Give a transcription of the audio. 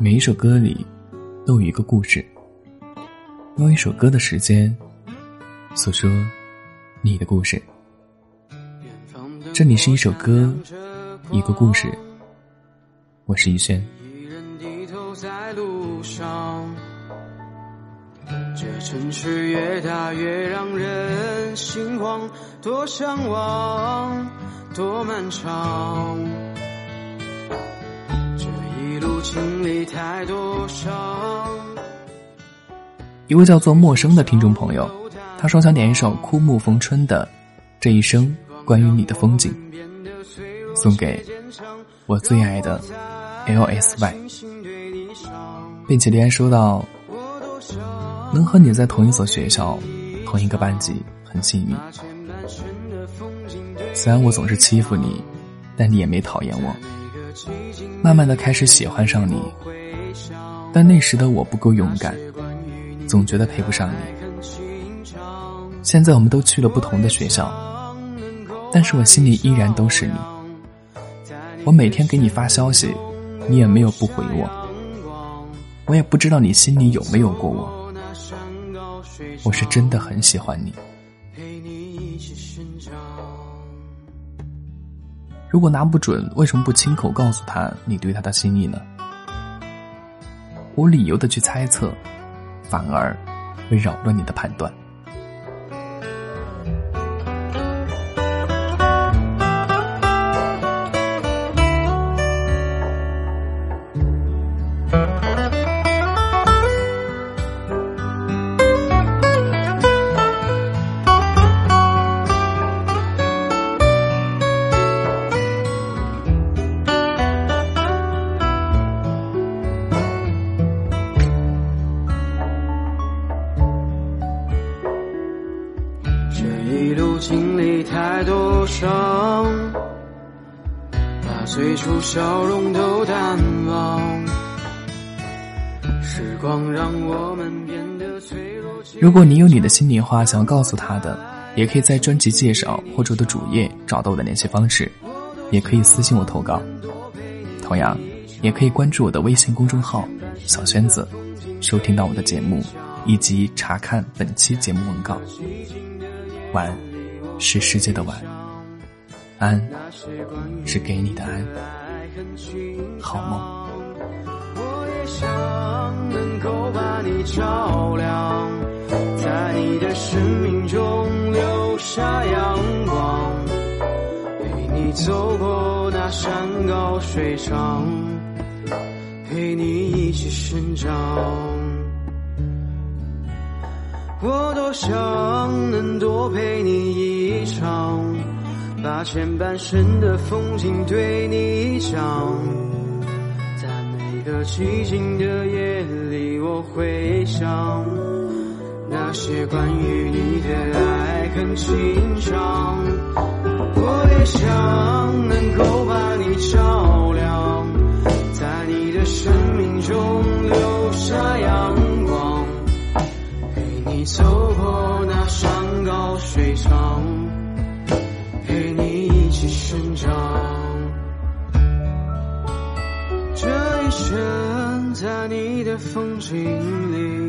每一首歌里都有一个故事，用一首歌的时间诉说你的故事。这里是一首歌，一个故事。我是逸轩。这城市越大越让人心慌，多向往，多漫长。太多伤。一位叫做陌生的听众朋友，他说想点一首枯木逢春的《这一生关于你的风景》，送给我最爱的 L S Y，并且留言说道。能和你在同一所学校、同一个班级，很幸运。虽然我总是欺负你，但你也没讨厌我。慢慢的开始喜欢上你，但那时的我不够勇敢，总觉得配不上你。现在我们都去了不同的学校，但是我心里依然都是你。我每天给你发消息，你也没有不回我。我也不知道你心里有没有过我。我是真的很喜欢你。如果拿不准，为什么不亲口告诉他你对他的心意呢？无理由的去猜测，反而会扰乱你的判断。一路经历太多伤，把最初笑容都淡忘。时光让我们变得脆弱。如果你有你的心里话想要告诉他的，也可以在专辑介绍或者的主页找到我的联系方式，也可以私信我投稿。同样，也可以关注我的微信公众号“小轩子”，收听到我的节目以及查看本期节目文稿。晚。是世界的晚安，是给你的安，好梦。我也想能够把你照亮，在你的生命中留下阳光，陪你走过那山高水长，陪你一起生长。我多想能多陪你。一场，把前半生的风景对你讲，在每个寂静的夜里，我会想那些关于你的爱恨情长。我也想能够把你照亮，在你的生命中留下阳，走过那山高水长。陪你一起生长，这一生在你的风景里。